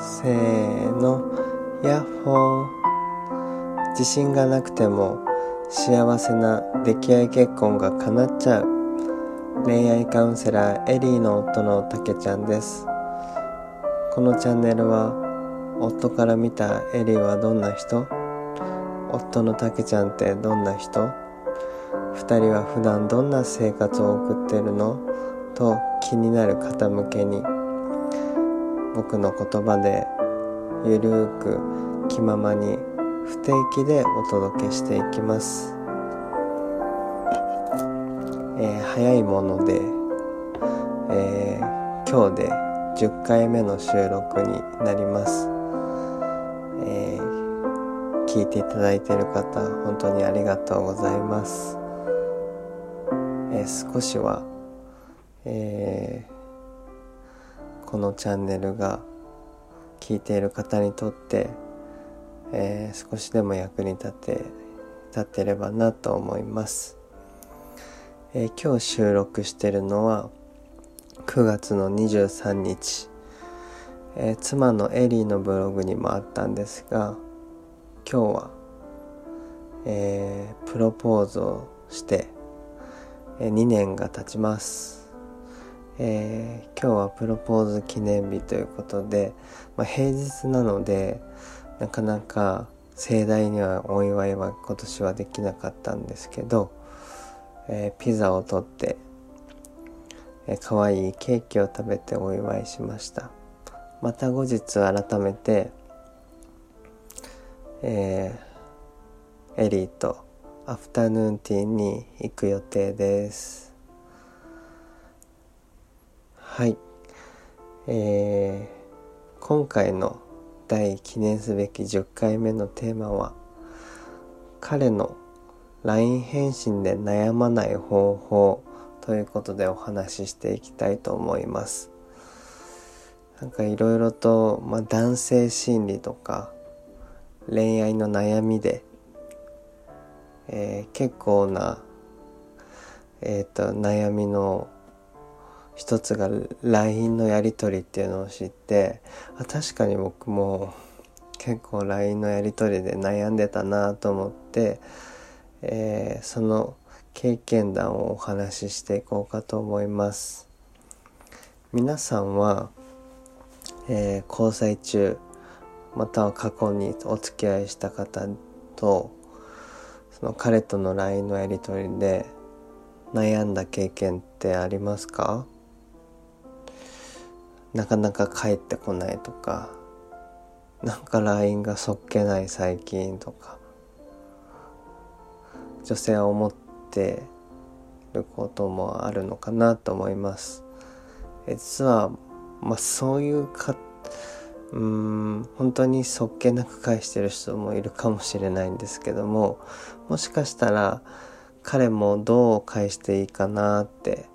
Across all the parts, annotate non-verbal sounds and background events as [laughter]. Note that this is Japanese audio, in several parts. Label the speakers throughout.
Speaker 1: せーの。ヤッホー。自信がなくても幸せな出来合い結婚が叶っちゃう。恋愛カウンセラーエリーの夫のたけちゃんです。このチャンネルは夫から見たエリーはどんな人？夫のたけちゃんってどんな人？二人は普段どんな生活を送ってるの？と気になる方向けに僕の言葉でゆるーく気ままに不定期でお届けしていきます、えー、早いもので、えー、今日で10回目の収録になります、えー、聞いていただいている方本当にありがとうございます、え少しは、えーこのチャンネルが聞いている方にとって、えー、少しでも役に立って立ってればなと思います、えー、今日収録してるのは9月の23日、えー、妻のエリーのブログにもあったんですが今日は、えプロポーズをして、え2年が経ちます。えー、今日はプロポーズ記念日ということで、まあ、平日なのでなかなか盛大にはお祝いは今年はできなかったんですけど、えー、ピザを取って、えー、可愛いケーキを食べてお祝いしました。また後日改めて、えー、エリーとアフタヌーンティーに行く予定です。はい、えー、今回の第記念すべき10回目のテーマは彼の LINE 返信で悩まない方法ということでお話ししていきたいと思います。なんかいろいろと、まあ、男性心理とか恋愛の悩みで、えー、結構な、えーと悩みの一つが LINE のやり取りっていうのを知ってあ確かに僕も結構 LINE のやり取りで悩んでたなと思って、えー、その経験談をお話ししていこうかと思います。皆さんは、えー、交際中または過去にお付き合いした方とその彼との LINE のやり取りで悩んだ経験ってありますか？なかなか帰ってこないとかなんか LINE がそっけない最近とか女性は思ってることもあるのかなと思います。実は、まあ、そういうかうん本当にそっけなく返してる人もいるかもしれないんですけどももしかしたら彼もどう返していいかなって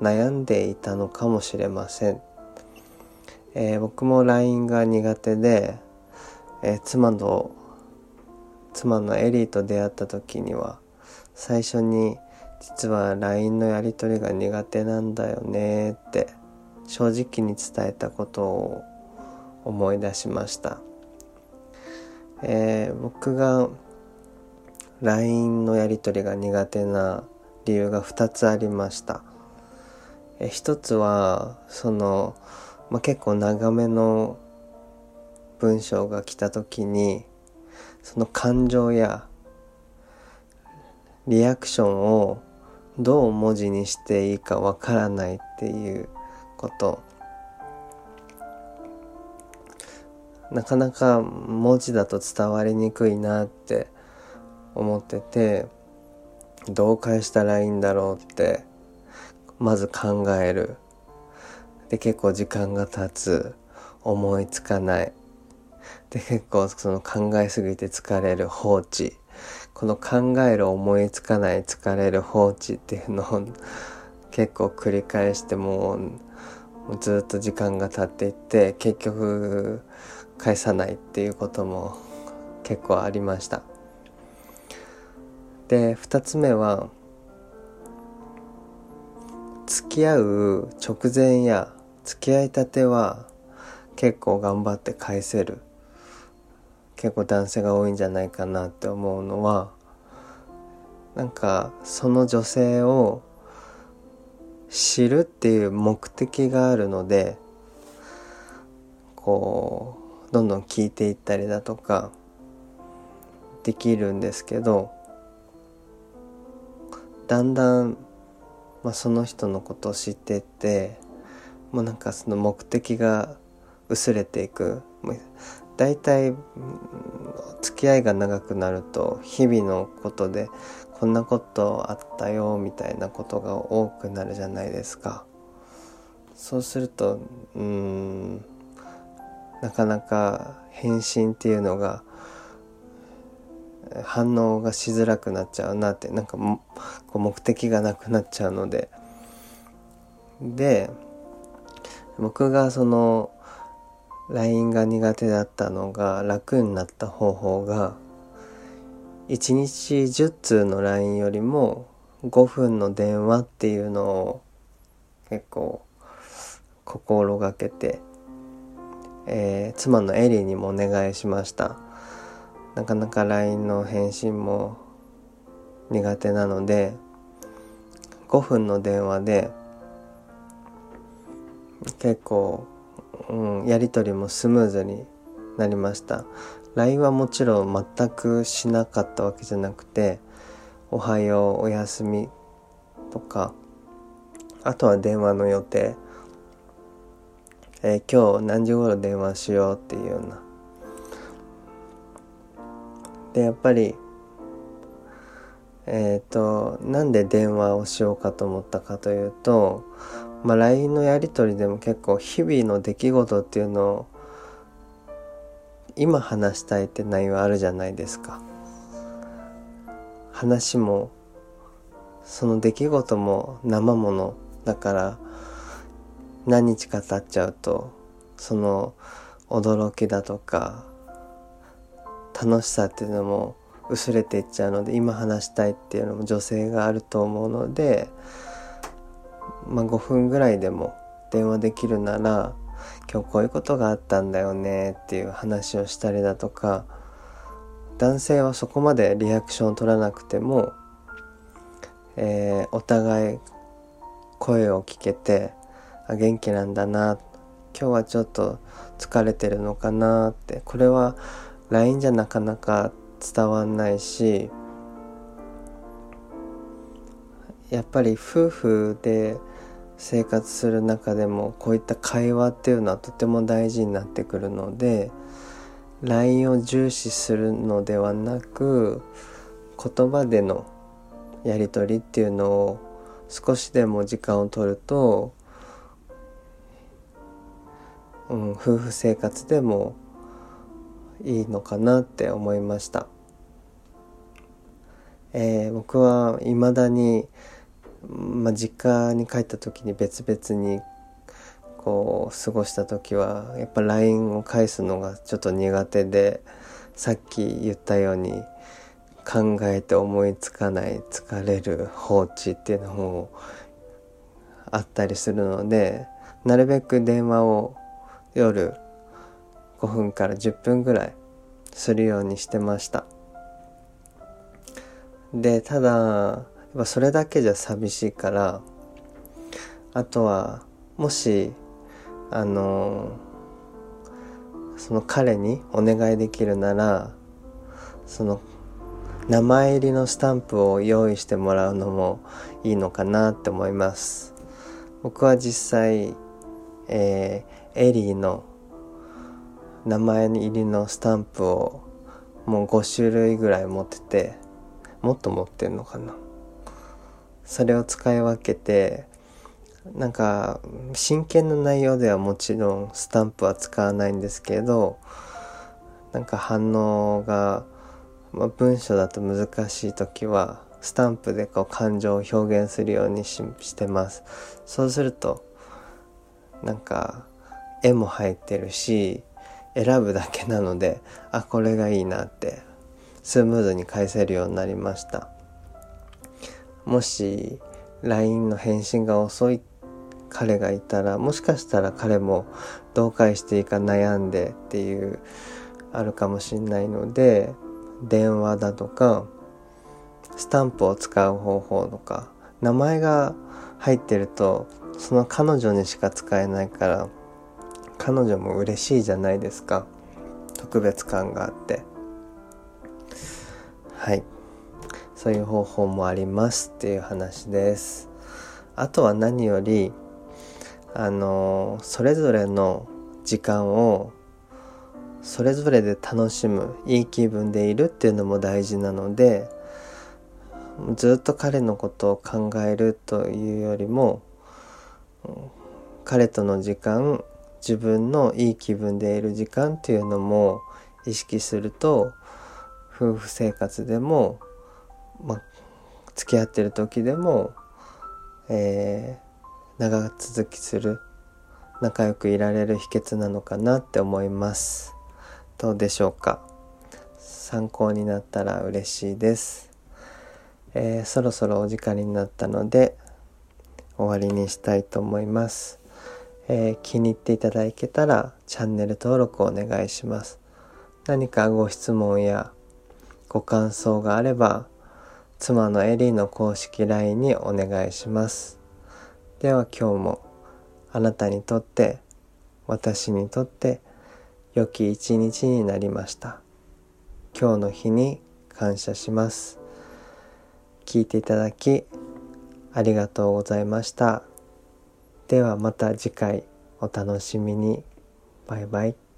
Speaker 1: 悩んでいたのかもしれません。えー、僕も LINE が苦手で、えー、妻の妻のエリーと出会った時には最初に実は LINE のやり取りが苦手なんだよねって正直に伝えたことを思い出しました、えー、僕が LINE のやり取りが苦手な理由が2つありました、えー、一つはそのまあ、結構長めの文章が来た時にその感情やリアクションをどう文字にしていいかわからないっていうこと。なかなか文字だと伝わりにくいなって思っててどう返したらいいんだろうってまず考える。で結構時間が経つ。思いつかない。で結構その考えすぎて疲れる放置。この考える思いつかない疲れる放置っていうのを [laughs] 結構繰り返してもうずっと時間が経っていって結局返さないっていうことも結構ありました。で2つ目は付き合う直前や付き合いたては結構頑張って返せる。結構男性が多いんじゃないかなって思うのはなんかその女性を知るっていう目的があるのでこうどんどん聞いていったりだとかできるんですけどだんだん、まあ、その人のことを知ってってもうなんかその目的が薄れていく。大体付き合いが長くなると日々のことでこんなことあったよみたいなことが多くなるじゃないですか。そうするとうんなかなか返信っていうのが反応がしづらくなっちゃうなってなんかこう目的がなくなっちゃうので。で僕がその LINE が苦手だったのが楽になった方法が1日10通の LINE よりも5分の電話っていうのを結構心がけて、えー、妻のエリーにもお願いしました。なかなか LINE の返信も苦手なので5分の電話で結構、うん、やり取りもスムーズになりました。LINE はもちろん全くしなかったわけじゃなくて「おはよう」「おやすみ」とかあとは電話の予定、えー、今日何時頃電話しようっていうような。でやっぱりえっ、ー、となんで電話をしようかと思ったかというとまあ、LINE のやり取りでも結構日々の出来事っていうのを今話したいって内容あるじゃないですか。話もその出来事も生ものだから何日か経っちゃうとその驚きだとか楽しさっていうのも薄れていっちゃうので今話したいっていうのも女性があると思うのでまあ、5分ぐらいでも電話できるなら今日こういうことがあったんだよねっていう話をしたりだとか男性はそこまでリアクションを取らなくても、えー、お互い声を聞けてあ元気なんだな今日はちょっと疲れてるのかなってこれは LINE じゃなかなか伝わんないしやっぱり夫婦で生活する中でもこういった会話っていうのはとても大事になってくるので LINE を重視するのではなく言葉でのやり取りっていうのを少しでも時間を取ると、うん、夫婦生活でもいいのかなって思いました。えー、僕は未だにまあ、実家に帰った時に別々にこう過ごした時はやっぱ LINE を返すのがちょっと苦手でさっき言ったように考えて思いつかない疲れる放置っていうのもあったりするのでなるべく電話を夜5分から10分ぐらいするようにしてました。でただぱそれだけじゃ寂しいからあとはもしあのその彼にお願いできるならその名前入りのスタンプを用意してもらうのもいいのかなって思います。僕は実際、えー、エリーの名前入りのスタンプをもう5種類ぐらい持っててもっと持ってんのかな。それを使い分けてなんか真剣な内容ではもちろんスタンプは使わないんですけどなんか反応が、まあ、文章だと難しい時はスタンプでこう感情を表現するようにししてます。そうするとなんか絵も入ってるし選ぶだけなのであこれがいいなってスムーズに返せるようになりました。もし LINE の返信が遅い彼がいたらもしかしたら彼もどう返していいか悩んでっていうあるかもしれないので電話だとかスタンプを使う方法とか名前が入ってるとその彼女にしか使えないから彼女も嬉しいじゃないですか。特別感があって。はい。そういう方法もありますっていう話です。あとは何よりあのそれぞれの時間をそれぞれで楽しむいい気分でいるっていうのも大事なのでずっと彼のことを考えるというよりも彼との時間自分のいい気分でいる時間っていうのも意識すると夫婦生活でも、まあ、付き合ってる時でも、えー、長続きする仲良くいられる秘訣なのかなって思います。どうでしょうか？参考になったら嬉しいです、えー、そろそろお時間になったので終わりにしたいと思います。えー、気に入っていただけたらチャンネル登録お願いします。何かご質問やご感想があれば妻のエリーの公式 LINE にお願いします。では今日もあなたにとって私にとって良き一日になりました。今日の日に感謝します。聞いていただきありがとうございました。ではまた次回お楽しみに。バイバイ。